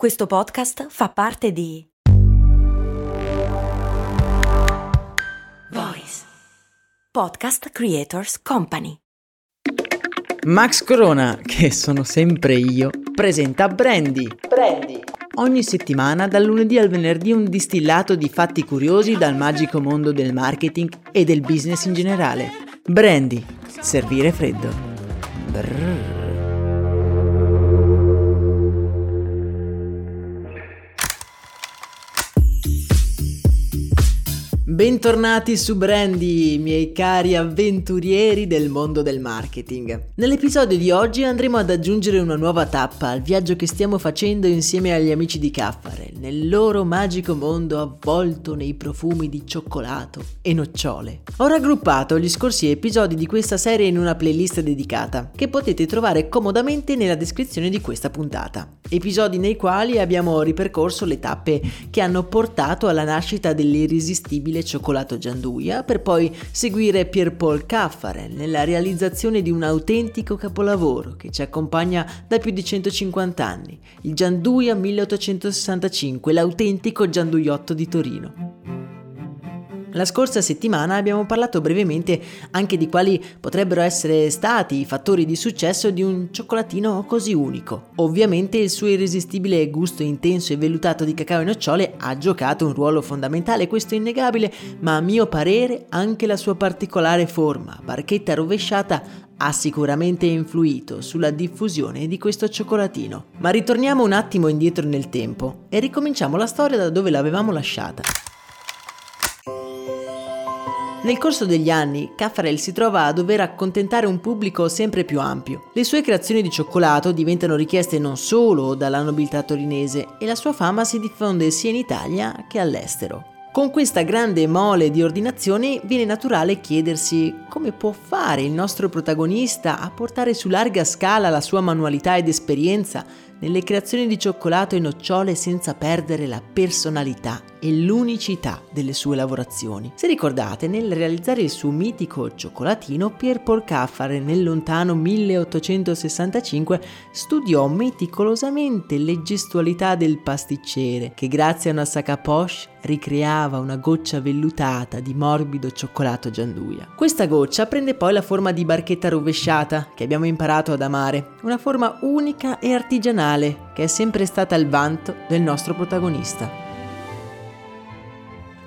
Questo podcast fa parte di Voice Podcast Creators Company. Max Corona, che sono sempre io, presenta Brandy. Brandy. Ogni settimana, dal lunedì al venerdì, un distillato di fatti curiosi dal magico mondo del marketing e del business in generale. Brandy. Servire freddo. Brrr. Bentornati su Brandy, miei cari avventurieri del mondo del marketing. Nell'episodio di oggi andremo ad aggiungere una nuova tappa al viaggio che stiamo facendo insieme agli amici di Caffare, nel loro magico mondo avvolto nei profumi di cioccolato e nocciole. Ho raggruppato gli scorsi episodi di questa serie in una playlist dedicata, che potete trovare comodamente nella descrizione di questa puntata. Episodi nei quali abbiamo ripercorso le tappe che hanno portato alla nascita dell'irresistibile cioccolato Gianduia per poi seguire Pierpaul Caffarel nella realizzazione di un autentico capolavoro che ci accompagna da più di 150 anni, il Gianduia 1865, l'autentico Gianduiotto di Torino. La scorsa settimana abbiamo parlato brevemente anche di quali potrebbero essere stati i fattori di successo di un cioccolatino così unico. Ovviamente il suo irresistibile gusto intenso e vellutato di cacao e nocciole ha giocato un ruolo fondamentale, questo è innegabile, ma a mio parere anche la sua particolare forma, barchetta rovesciata, ha sicuramente influito sulla diffusione di questo cioccolatino. Ma ritorniamo un attimo indietro nel tempo e ricominciamo la storia da dove l'avevamo lasciata. Nel corso degli anni, Caffarel si trova a dover accontentare un pubblico sempre più ampio. Le sue creazioni di cioccolato diventano richieste non solo dalla nobiltà torinese e la sua fama si diffonde sia in Italia che all'estero. Con questa grande mole di ordinazioni viene naturale chiedersi come può fare il nostro protagonista a portare su larga scala la sua manualità ed esperienza nelle creazioni di cioccolato e nocciole senza perdere la personalità e l'unicità delle sue lavorazioni. Se ricordate, nel realizzare il suo mitico cioccolatino, Pier Caffare nel lontano 1865 studiò meticolosamente le gestualità del pasticcere, che grazie a una sacca poche ricreava una goccia vellutata di morbido cioccolato gianduia. Questa goccia prende poi la forma di barchetta rovesciata, che abbiamo imparato ad amare, una forma unica e artigianale che è sempre stata il vanto del nostro protagonista.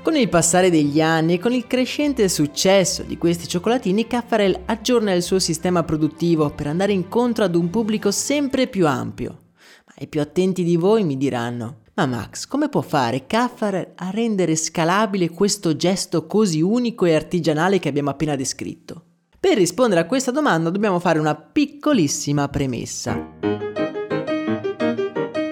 Con il passare degli anni e con il crescente successo di questi cioccolatini, Caffarel aggiorna il suo sistema produttivo per andare incontro ad un pubblico sempre più ampio. Ma i più attenti di voi mi diranno: Ma Max, come può fare Caffarel a rendere scalabile questo gesto così unico e artigianale che abbiamo appena descritto? Per rispondere a questa domanda dobbiamo fare una piccolissima premessa.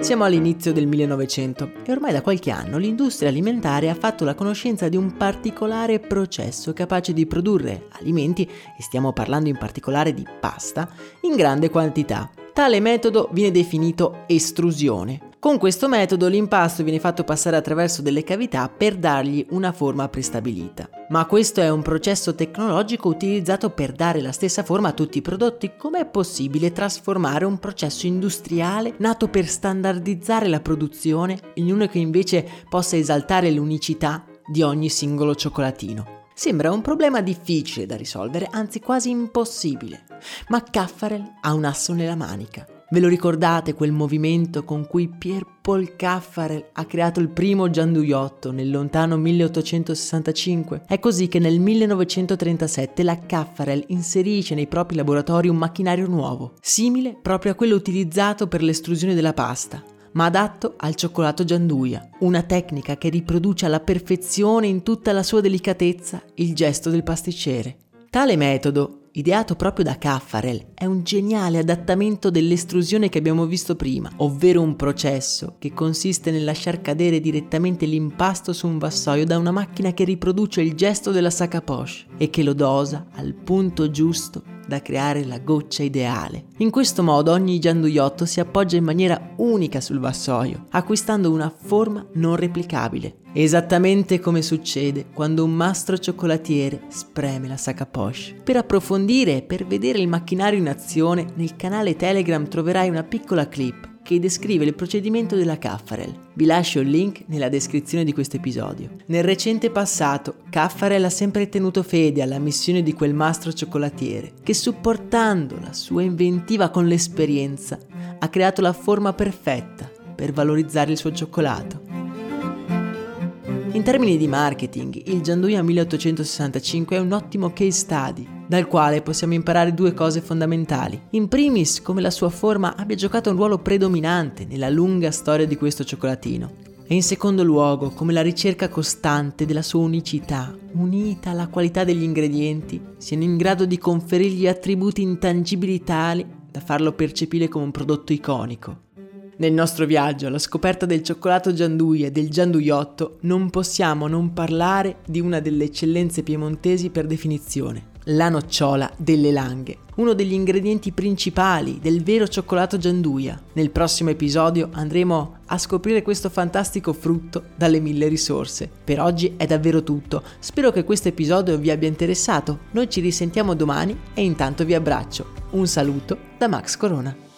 Siamo all'inizio del 1900 e ormai da qualche anno l'industria alimentare ha fatto la conoscenza di un particolare processo capace di produrre alimenti, e stiamo parlando in particolare di pasta, in grande quantità. Tale metodo viene definito estrusione con questo metodo l'impasto viene fatto passare attraverso delle cavità per dargli una forma prestabilita. Ma questo è un processo tecnologico utilizzato per dare la stessa forma a tutti i prodotti. Com'è possibile trasformare un processo industriale nato per standardizzare la produzione in uno che invece possa esaltare l'unicità di ogni singolo cioccolatino? Sembra un problema difficile da risolvere, anzi quasi impossibile. Ma Caffarel ha un asso nella manica. Ve lo ricordate quel movimento con cui Pier Paul Caffarel ha creato il primo gianduiotto nel lontano 1865? È così che nel 1937 la Caffarel inserisce nei propri laboratori un macchinario nuovo, simile proprio a quello utilizzato per l'estrusione della pasta, ma adatto al cioccolato gianduia, una tecnica che riproduce alla perfezione in tutta la sua delicatezza il gesto del pasticcere. Tale metodo ideato proprio da Caffarel, è un geniale adattamento dell'estrusione che abbiamo visto prima, ovvero un processo che consiste nel lasciar cadere direttamente l'impasto su un vassoio da una macchina che riproduce il gesto della sacca poche e che lo dosa al punto giusto da creare la goccia ideale. In questo modo ogni gianduiotto si appoggia in maniera unica sul vassoio, acquistando una forma non replicabile, esattamente come succede quando un mastro cioccolatiere spreme la sacca poche. Per approfondire e per vedere il macchinario in azione, nel canale Telegram troverai una piccola clip che descrive il procedimento della Caffarel. Vi lascio il link nella descrizione di questo episodio. Nel recente passato, Caffarel ha sempre tenuto fede alla missione di quel mastro cioccolatiere, che supportando la sua inventiva con l'esperienza, ha creato la forma perfetta per valorizzare il suo cioccolato. In termini di marketing, il Gianduia 1865 è un ottimo case study, dal quale possiamo imparare due cose fondamentali. In primis, come la sua forma abbia giocato un ruolo predominante nella lunga storia di questo cioccolatino. E in secondo luogo, come la ricerca costante della sua unicità, unita alla qualità degli ingredienti, siano in grado di conferirgli attributi intangibili tali da farlo percepire come un prodotto iconico. Nel nostro viaggio alla scoperta del cioccolato Gianduia e del Gianduiotto non possiamo non parlare di una delle eccellenze piemontesi per definizione, la nocciola delle langhe, uno degli ingredienti principali del vero cioccolato Gianduia. Nel prossimo episodio andremo a scoprire questo fantastico frutto dalle mille risorse. Per oggi è davvero tutto, spero che questo episodio vi abbia interessato, noi ci risentiamo domani e intanto vi abbraccio. Un saluto da Max Corona.